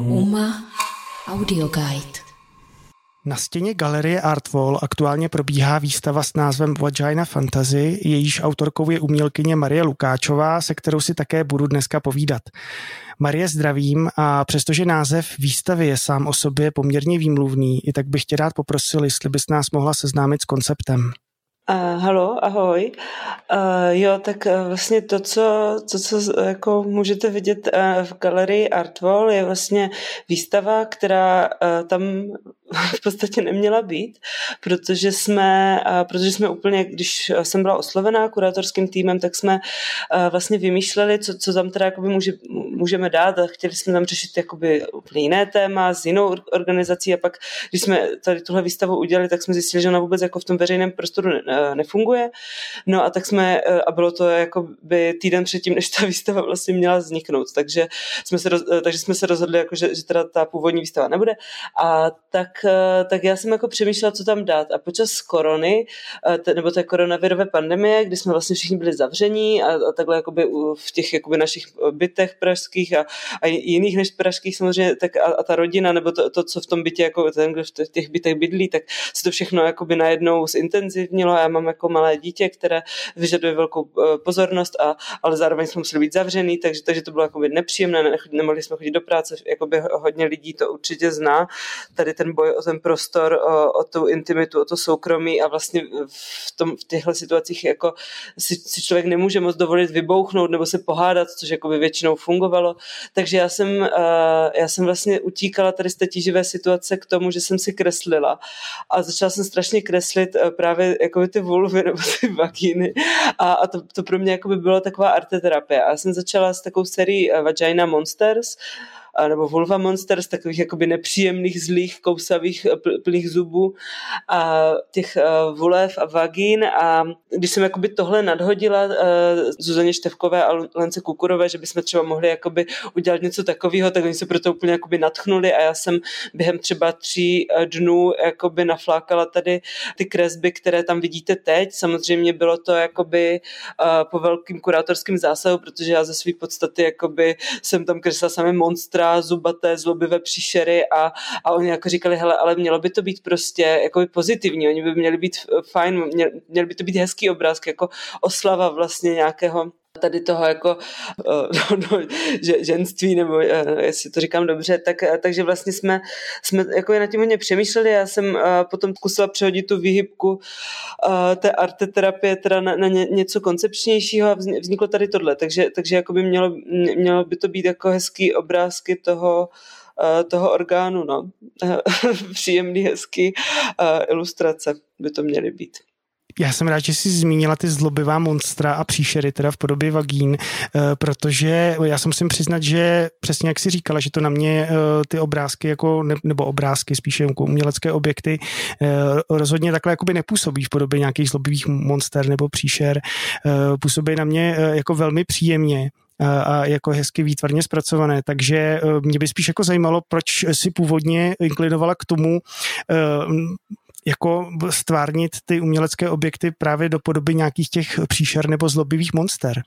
Uma Audio Guide. Na stěně galerie Artwall aktuálně probíhá výstava s názvem Vagina Fantasy, jejíž autorkou je umělkyně Marie Lukáčová, se kterou si také budu dneska povídat. Marie zdravím a přestože název výstavy je sám o sobě poměrně výmluvný, i tak bych tě rád poprosil, jestli bys nás mohla seznámit s konceptem. Uh, ahoj. Uh, jo, tak uh, vlastně to, co, to, co jako můžete vidět uh, v galerii Artwall, je vlastně výstava, která uh, tam v podstatě neměla být, protože jsme, uh, protože jsme úplně, když jsem byla oslovená kurátorským týmem, tak jsme uh, vlastně vymýšleli, co, co tam teda jakoby může, můžeme dát a chtěli jsme tam řešit jakoby úplně jiné téma s jinou organizací a pak, když jsme tady tuhle výstavu udělali, tak jsme zjistili, že ona vůbec jako v tom veřejném prostoru Eh, nefunguje. No a tak jsme, eh, a bylo to jako by týden předtím, než ta výstava vlastně měla vzniknout, takže jsme se, eh, takže jsme se rozhodli, jako, že, že teda ta původní výstava nebude. A tak, tak já jsem jako přemýšlela, co tam dát. A počas korony, nebo té koronavirové pandemie, kdy jsme vlastně všichni byli zavření a, a takhle jakoby v těch jakoby našich bytech pražských a, a jiných než pražských samozřejmě, tak a, a ta rodina, nebo to, to, co v tom bytě, jako ten, kdo v těch bytech bydlí, tak se to všechno jakoby najednou zintenzivnilo já mám jako malé dítě, které vyžaduje velkou eh, pozornost, a, ale zároveň jsme museli být zavřený, takže, takže to bylo jako nepříjemné, ne, nemohli jsme chodit do práce, jako by hodně lidí to určitě zná, tady ten boj o ten prostor, o, o tu intimitu, o to soukromí a vlastně v, tom, v těchto situacích jako si, si člověk nemůže moc dovolit vybouchnout nebo se pohádat, což jako by většinou fungovalo, takže já jsem, uh, já jsem vlastně utíkala tady z té tíživé situace k tomu, že jsem si kreslila a začala jsem strašně kreslit uh, právě jako ty vulvy nebo ty vagíny a, a to, to pro mě jako by bylo taková arteterapie. A já jsem začala s takovou sérií eh, Vagina Monsters, nebo vulva monsters, takových jakoby nepříjemných, zlých, kousavých, eh, plných zubů a těch uh, vulev a vagín a když jsem jakoby tohle nadhodila Zuzaně Števkové a Lence Kukurové, že bychom třeba mohli jakoby udělat něco takového, tak oni se proto úplně jakoby natchnuli a já jsem během třeba tří dnů jakoby naflákala tady ty kresby, které tam vidíte teď. Samozřejmě bylo to jakoby po velkým kurátorským zásahu, protože já ze své podstaty jakoby jsem tam kreslila samé monstra ostra, zubaté, zlobivé příšery a, a oni jako říkali, hele, ale mělo by to být prostě jako pozitivní, oni by měli být fajn, měl, měl by to být hezký obrázek, jako oslava vlastně nějakého tady toho jako uh, no, že, ženství, nebo uh, jestli to říkám dobře, tak, uh, takže vlastně jsme, jsme jako nad tím hodně přemýšleli, já jsem potom zkusila přehodit tu výhybku té arteterapie teda na, na ně, něco koncepčnějšího a vzniklo tady tohle, takže, takže jako by mělo, mělo by to být jako hezký obrázky toho, toho orgánu, no. Příjemný, hezký ilustrace by to měly být. Já jsem rád, že jsi zmínila ty zlobivá monstra a příšery teda v podobě vagín, eh, protože já jsem musím přiznat, že přesně jak si říkala, že to na mě eh, ty obrázky jako, nebo obrázky spíše jako umělecké objekty eh, rozhodně takhle jakoby nepůsobí v podobě nějakých zlobivých monster nebo příšer. Působí na mě jako velmi příjemně a jako hezky výtvarně zpracované, takže mě by spíš jako zajímalo, proč si původně inklinovala k tomu jako stvárnit ty umělecké objekty právě do podoby nějakých těch příšer nebo zlobivých monster?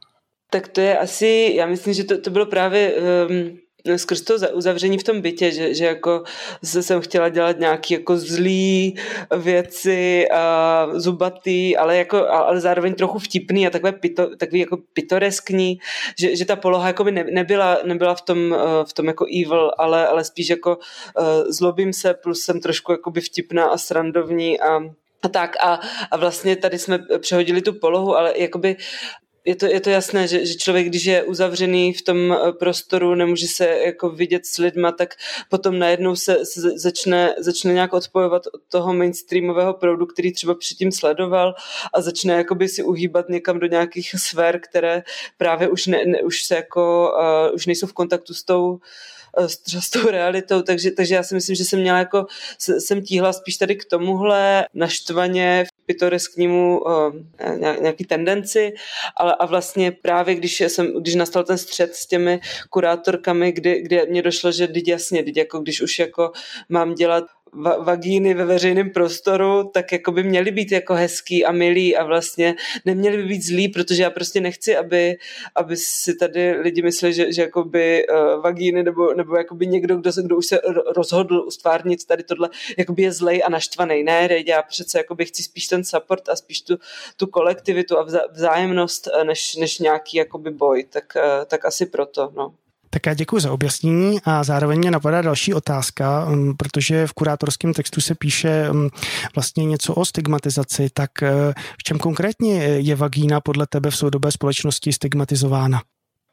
Tak to je asi, já myslím, že to, to bylo právě um, skrz to uzavření v tom bytě, že, že jako se jsem chtěla dělat nějaký jako zlý věci, a zubatý, ale, jako, ale zároveň trochu vtipný a takové pito, takový jako pitoreskní, že, že ta poloha jako by ne, nebyla, nebyla v tom, eh, v tom jako evil, ale, ale spíš jako uh, zlobím se, plus jsem trošku jako by vtipná a srandovní a a tak. A, a vlastně tady jsme přehodili tu polohu, ale jakoby je to, je to jasné, že, že člověk, když je uzavřený v tom eh, prostoru, nemůže se jako vidět s lidma, tak potom najednou se, se začne, začne nějak odpojovat od toho mainstreamového proudu, který třeba předtím sledoval a začne jakoby si uhýbat někam do nějakých sfér, které právě už, ne, ne, už se jako, uh, už nejsou v kontaktu s tou Eh, s, s tou realitou, takže, takže já si myslím, že jsem měla jako, jsem tíhla spíš tady k tomuhle naštvaně pitoresknímu uh, nějaký tendenci, ale a vlastně právě když, jsem, když nastal ten střed s těmi kurátorkami, kdy, kdy mě došlo, že teď jasně, teď jako když už jako mám dělat va- vagíny ve veřejném prostoru, tak jako by měly být jako hezký a milý a vlastně neměly by být zlý, protože já prostě nechci, aby, aby si tady lidi mysleli, že, že jakoby uh, vagíny nebo, nebo jakoby někdo, kdo, kdo už se rozhodl ustvárnit tady tohle, jakoby je zlej a naštvaný. Ne, já přece jakoby chci spíš ten support a spíš tu, tu kolektivitu a vzájemnost, eh, než, než nějaký jakoby boj. Tak, uh, tak asi proto, no. Tak já děkuji za objasnění a zároveň mě napadá další otázka, um, protože v kurátorském textu se píše um, vlastně něco o stigmatizaci, tak uh, v čem konkrétně je vagína podle tebe v soudobé společnosti stigmatizována?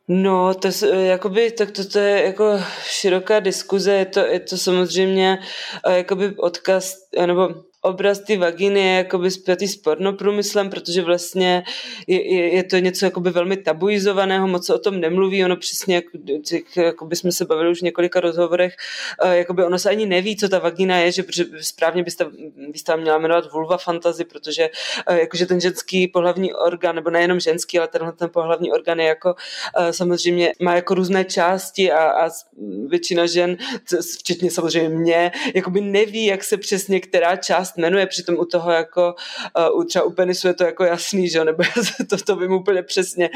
No, to, jakoby, tak to, to je jako široká diskuze, je to, je to samozřejmě uh, jakoby odkaz, nebo obraz ty vagíny je jakoby zpětý s pornoprůmyslem, protože vlastně je, je, je to něco jakoby velmi tabuizovaného, moc se o tom nemluví, ono přesně, jak, jak by jsme se bavili už v několika rozhovorech, uh, jakoby ono se ani neví, co ta vagína je, že správně byste, byste měla jmenovat vulva fantazy, protože uh, jakože ten ženský pohlavní orgán, nebo nejenom ženský, ale tenhle ten pohlavní orgán je jako uh, samozřejmě má jako různé části a, a většina žen, včetně samozřejmě mě, jakoby neví, jak se přesně která část část jmenuje, přitom u toho jako uh, třeba u penisu je to jako jasný, že nebo to, to vím úplně přesně,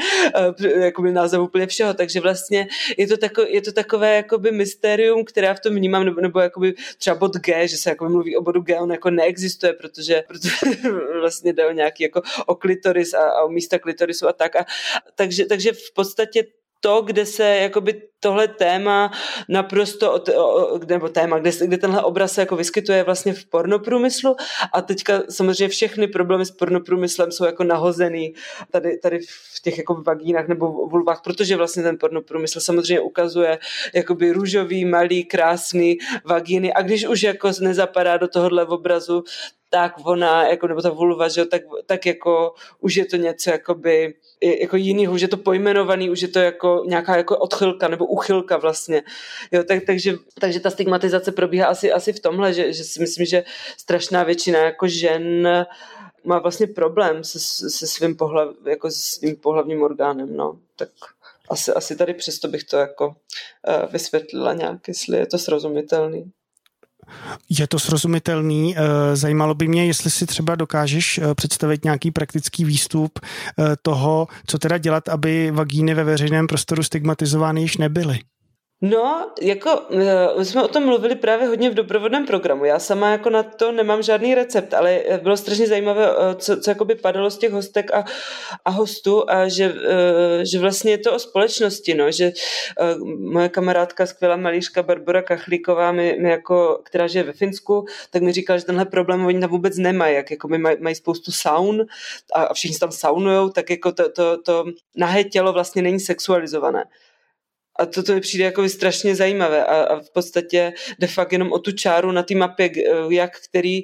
uh, jakoby název úplně všeho, takže vlastně je to, tako, je to takové jakoby mysterium, které já v tom vnímám, nebo, nebo jakoby třeba bod G, že se jakoby mluví o bodu G, on jako neexistuje, protože, protože vlastně jde o nějaký jako o klitoris a, a o místa klitorisu a tak. A, takže, takže v podstatě to, kde se jakoby tohle téma naprosto, nebo téma, kde, kde tenhle obraz se jako vyskytuje vlastně v pornoprůmyslu. A teďka samozřejmě všechny problémy s pornoprůmyslem jsou jako nahozený tady, tady v těch jako vagínách nebo vulvách, protože vlastně ten pornoprůmysl samozřejmě ukazuje jakoby růžový, malý, krásný vagíny. A když už jako nezapadá do tohohle obrazu, tak ona, jako, nebo ta vulva, že tak, tak jako už je to něco jakoby, jako jiný, už je to pojmenovaný, už je to jako nějaká jako odchylka nebo uchylka vlastně. Jo, tak, takže, takže ta stigmatizace probíhá asi, asi v tomhle, že, že si myslím, že strašná většina jako žen má vlastně problém se, se svým, pohlav, jako svým pohlavním orgánem, no. Tak asi, asi tady přesto bych to jako uh, vysvětlila nějak, jestli je to srozumitelný. Je to srozumitelný. Eh, zajímalo by mě, jestli si třeba dokážeš eh, představit nějaký praktický výstup eh, toho, co teda dělat, aby vagíny ve veřejném prostoru stigmatizovány již nebyly. No, jako my jsme o tom mluvili právě hodně v doprovodném programu. Já sama jako na to nemám žádný recept, ale bylo strašně zajímavé, co, co jakoby padalo z těch hostek a, a hostů a že, že vlastně je to o společnosti, no, že moje kamarádka, skvělá malířka Barbara Kachlíková, mi, mi jako, která žije ve Finsku, tak mi říkala, že tenhle problém oni tam vůbec nemají, jak jako mají, mají spoustu saun a všichni tam saunujou, tak jako to, to, to nahé tělo vlastně není sexualizované. A to, to mi přijde jako strašně zajímavé. A, a v podstatě de facto jenom o tu čáru na té mapě, jak který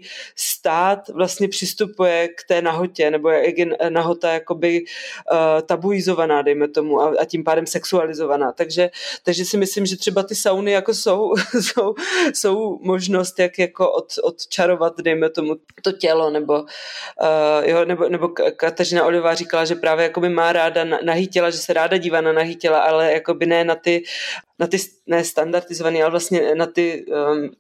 stát vlastně přistupuje k té nahotě, nebo jak je nahota jakoby uh, tabuizovaná, dejme tomu, a, a tím pádem sexualizovaná. Takže, takže si myslím, že třeba ty sauny jako jsou, jsou, jsou možnost, jak jako od, odčarovat, dejme tomu, to tělo, nebo, uh, jo, nebo, nebo Kateřina Olivá říkala, že právě jakoby má ráda nahý těla, že se ráda dívá na nahý těla, ale jakoby ne na ty, na ty ne standardizované, ale vlastně na ty um,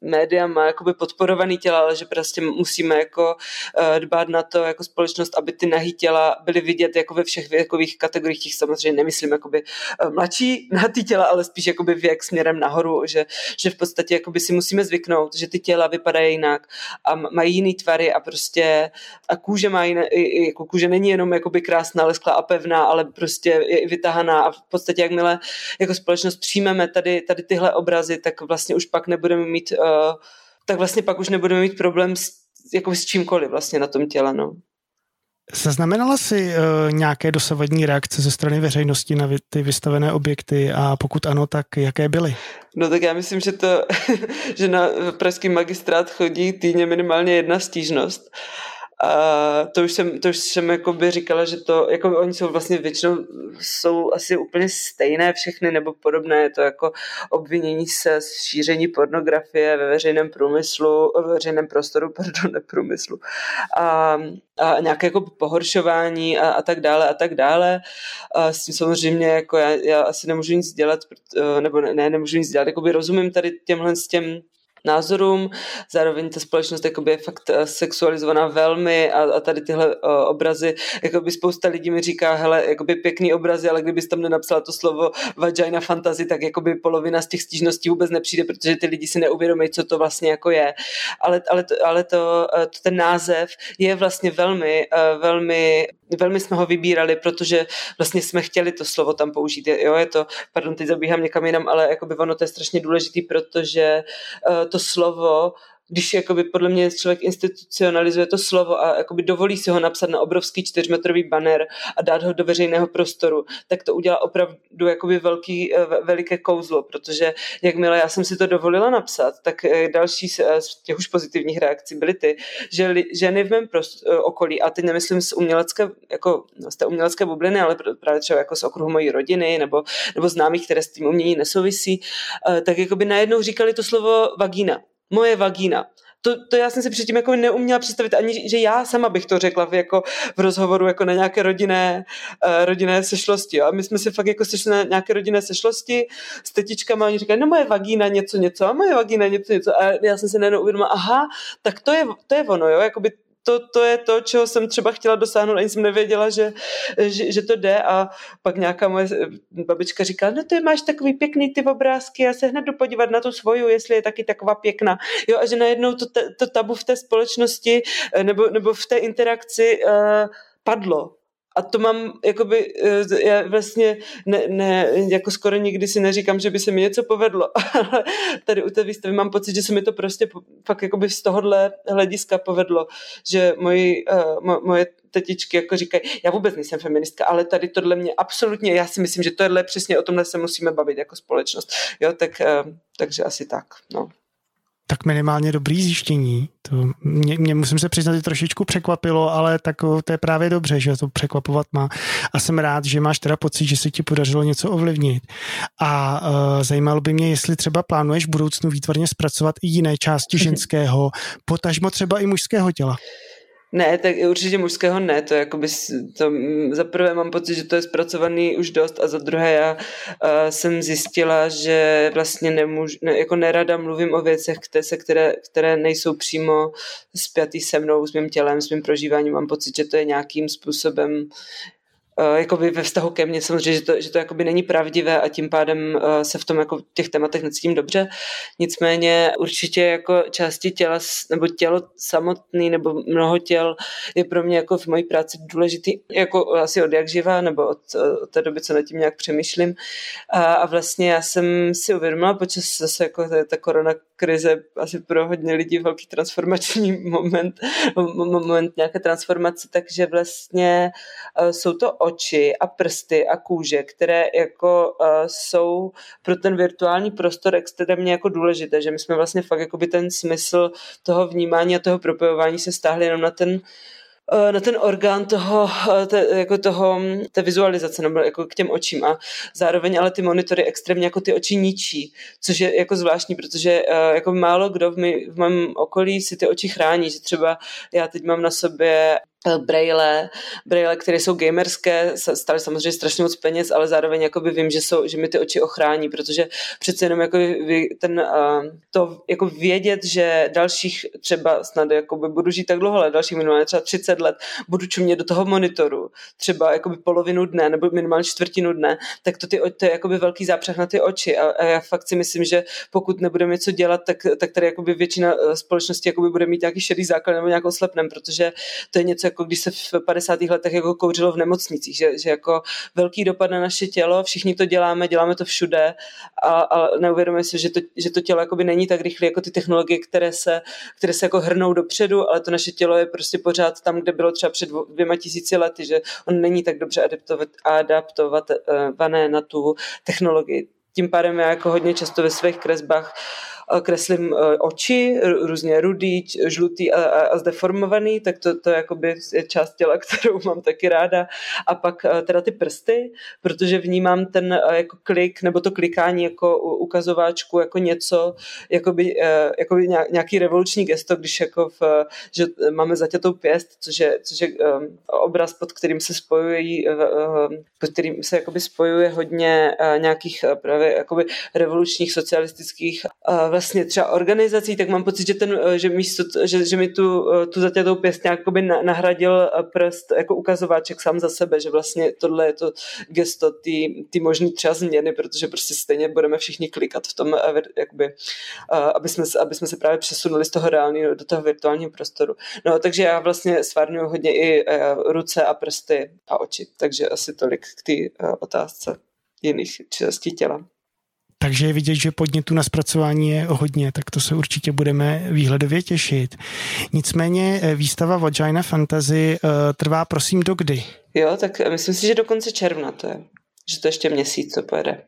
média má jakoby podporovaný těla, ale že prostě musíme jako uh, dbát na to jako společnost, aby ty nahý těla byly vidět jako ve všech věkových kategoriích, těch samozřejmě nemyslím jakoby uh, mladší nahý těla, ale spíš jakoby věk směrem nahoru, že, že v podstatě jakoby si musíme zvyknout, že ty těla vypadají jinak a mají jiný tvary a prostě a kůže má jiné, jako kůže není jenom jakoby krásná, lesklá a pevná, ale prostě je i vytahaná a v podstatě jakmile jako společnost přijmeme tady, tady tyhle obrazy, tak vlastně už pak nebudeme mít uh, tak vlastně pak už nebudeme mít problém s, jako s čímkoliv vlastně na tom těle. No. Zaznamenala jsi uh, nějaké dosavadní reakce ze strany veřejnosti na ty vystavené objekty a pokud ano, tak jaké byly? No tak já myslím, že to, že na pražský magistrát chodí týdně minimálně jedna stížnost. Uh, to už jsem, to už jsem jako by říkala, že to, jako oni jsou vlastně většinou, jsou asi úplně stejné všechny nebo podobné, je to jako obvinění se z šíření pornografie ve veřejném průmyslu, ve veřejném prostoru, pardon, ne průmyslu, a, a nějaké jako pohoršování a, a tak dále a tak dále. A s tím samozřejmě jako já, já asi nemůžu nic dělat, nebo ne, nemůžu nic dělat, jako by rozumím tady těmhle s těm názorům. Zároveň ta společnost je fakt eh, sexualizovaná velmi a, a tady tyhle uh, obrazy, jakoby spousta lidí mi říká, hele, jakoby pěkný obrazy, ale kdybys tam nenapsala to slovo vagina fantasy, tak jakoby polovina z těch stížností vůbec nepřijde, protože ty lidi si neuvědomí, co to vlastně jako je. Ale, ale, to, ale to, to, ten název je vlastně velmi, uh, velmi velmi jsme ho vybírali, protože vlastně jsme chtěli to slovo tam použít. Jo, je to, pardon, teď zabíhám někam jinam, ale jakoby ono to je strašně důležitý, protože uh, to slovo když jakoby podle mě člověk institucionalizuje to slovo a jakoby dovolí si ho napsat na obrovský čtyřmetrový banner a dát ho do veřejného prostoru, tak to udělá opravdu jakoby velký, eh, veliké kouzlo, protože jakmile já jsem si to dovolila napsat, tak eh, další eh, z těch už pozitivních reakcí byly ty, že ženy v mém okolí, a teď nemyslím z umělecké, jako z té umělecké bubliny, ale právě třeba jako z okruhu mojí rodiny nebo, nebo známých, které s tím umění nesouvisí, tak jakoby najednou říkali to slovo vagína moje vagína. To, to já jsem si předtím jako neuměla představit ani, že já sama bych to řekla v, jako v rozhovoru jako na nějaké rodinné, uh, rodinné sešlosti. Jo. A my jsme si fakt jako sešli na nějaké rodinné sešlosti s tetičkama a oni říkají, no moje vagína něco, něco a moje vagína něco, něco. A já jsem si najednou uvědomila, aha, tak to je, to je ono, jo, jakoby to, to je to, čeho jsem třeba chtěla dosáhnout, ani jsem nevěděla, že, že, že to jde a pak nějaká moje babička říká, no ty máš takový pěkný ty obrázky, já se hned jdu podívat na tu svoju, jestli je taky taková pěkná. Jo, a že najednou to, to tabu v té společnosti eh, nebo, nebo v té interakci uh, padlo a to mám, jakoby, eh, já vlastně ne, ne, jako skoro nikdy si neříkám, že by se mi něco povedlo, ale tady u té výstavy mám pocit, že se mi to prostě fakt jakoby z tohohle hlediska povedlo, že moji, uh, mo, moje tetičky jako říkají, já vůbec nejsem feministka, ale tady tohle mě absolutně, já si myslím, že tohle přesně o tomhle se musíme bavit jako společnost. Jo, tak, uh, takže asi tak, no tak minimálně dobrý zjištění. To mě, mě musím se přiznat, že trošičku překvapilo, ale tak to je právě dobře, že to překvapovat má. A jsem rád, že máš teda pocit, že se ti podařilo něco ovlivnit. A uh, zajímalo by mě, jestli třeba plánuješ v budoucnu výtvarně zpracovat i jiné části ženského, potažmo třeba i mužského těla. Ne, tak určitě mužského ne, to jakoby, to, za prvé mám pocit, že to je zpracovaný už dost a za druhé já uh, jsem zjistila, že vlastně nemůžu, ne, jako nerada mluvím o věcech, které, se, které, které nejsou přímo spjatý se mnou, s mým tělem, s mým prožíváním, mám pocit, že to je nějakým způsobem jakoby ve vztahu ke mně samozřejmě, že to, že to jakoby není pravdivé a tím pádem uh, se v tom jako těch tématech necítím dobře. Nicméně určitě jako části těla nebo tělo samotný nebo mnoho těl je pro mě jako v mojí práci důležitý jako asi od jak živa nebo od, od té doby, co nad tím nějak přemýšlím. A, a vlastně já jsem si uvědomila počas zase jako ta, ta korona krize asi pro hodně lidí velký transformační moment, moment nějaké transformace, takže vlastně jsou to oči a prsty a kůže, které jako uh, jsou pro ten virtuální prostor extrémně jako důležité, že my jsme vlastně fakt jakoby ten smysl toho vnímání a toho propojování se stáhli jenom na ten Eh, na ten orgán toho, eh, te, jako toho, té vizualizace, nebo jako k těm očím. A zároveň ale ty monitory extrémně jako ty oči ničí, což je jako zvláštní, protože jako málo kdo v, my, v mém okolí si ty oči chrání, že třeba já teď mám na sobě braille, braille, které jsou gamerské, staly samozřejmě strašně moc peněz, ale zároveň jakoby vím, že, jsou, že mi ty oči ochrání, protože přece jenom jako ten, to jako vědět, že dalších třeba snad jakoby budu žít tak dlouho, ale dalších minimálně třeba 30 let budu čumět do toho monitoru, třeba jakoby polovinu dne nebo minimálně čtvrtinu dne, tak to, ty, to je jakoby velký zápřeh na ty oči. A, a já fakt si myslím, že pokud nebudeme něco dělat, tak, tak tady jakoby většina eh, společnosti jakoby bude mít nějaký šedý základ nebo nějakou slepnem, protože to je něco jako když se v 50. letech jako kouřilo v nemocnicích, že, že jako velký dopad na naše tělo, všichni to děláme, děláme to všude a, a neuvědomujeme si, že to, že to tělo jakoby není tak rychlé jako ty technologie, které se, které se jako hrnou dopředu, ale to naše tělo je prostě pořád tam, kde bylo třeba před dvěma tisíci lety, že on není tak dobře adaptovat, adaptované na tu technologii. Tím pádem já jako hodně často ve svých kresbách kreslím e, oči, různě rudý, žlutý a, a, a zdeformovaný, tak to, to jakoby je část těla, kterou mám taky ráda. A pak e, teda ty prsty, protože vnímám ten jako klik nebo to klikání jako ukazováčku jako něco, jakoby, jakoby nějaký revoluční gesto, když jako v, že máme zatětou pěst, což je, což je obraz, pod kterým se spojují, pod kterým se jakoby spojuje hodně nějakých právě jakoby revolučních socialistických vlastně třeba organizací, tak mám pocit, že ten, že místo, že, že mi tu, tu zatětou pěst jakoby nahradil prst jako ukazováček sám za sebe, že vlastně tohle je to gesto ty možný třeba změny, protože prostě stejně budeme všichni klikat v tom, jakoby, aby jsme, aby jsme se právě přesunuli z toho reálného do toho virtuálního prostoru. No, takže já vlastně stvárňuji hodně i ruce a prsty a oči, takže asi tolik k té otázce jiných částí těla. Takže je vidět, že podnětu na zpracování je hodně, tak to se určitě budeme výhledově těšit. Nicméně eh, výstava Vagina Fantasy uh, trvá prosím do kdy? Jo, tak myslím si, že do konce června to je. Že to ještě měsíc, co pojede.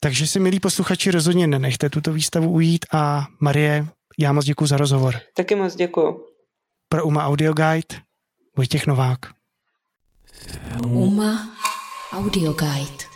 Takže si, milí posluchači, rozhodně nenechte tuto výstavu ujít a Marie, já moc děkuji za rozhovor. Taky moc děkuji. Pro UMA Audio Guide Vojtěch Novák. UMA Audio Guide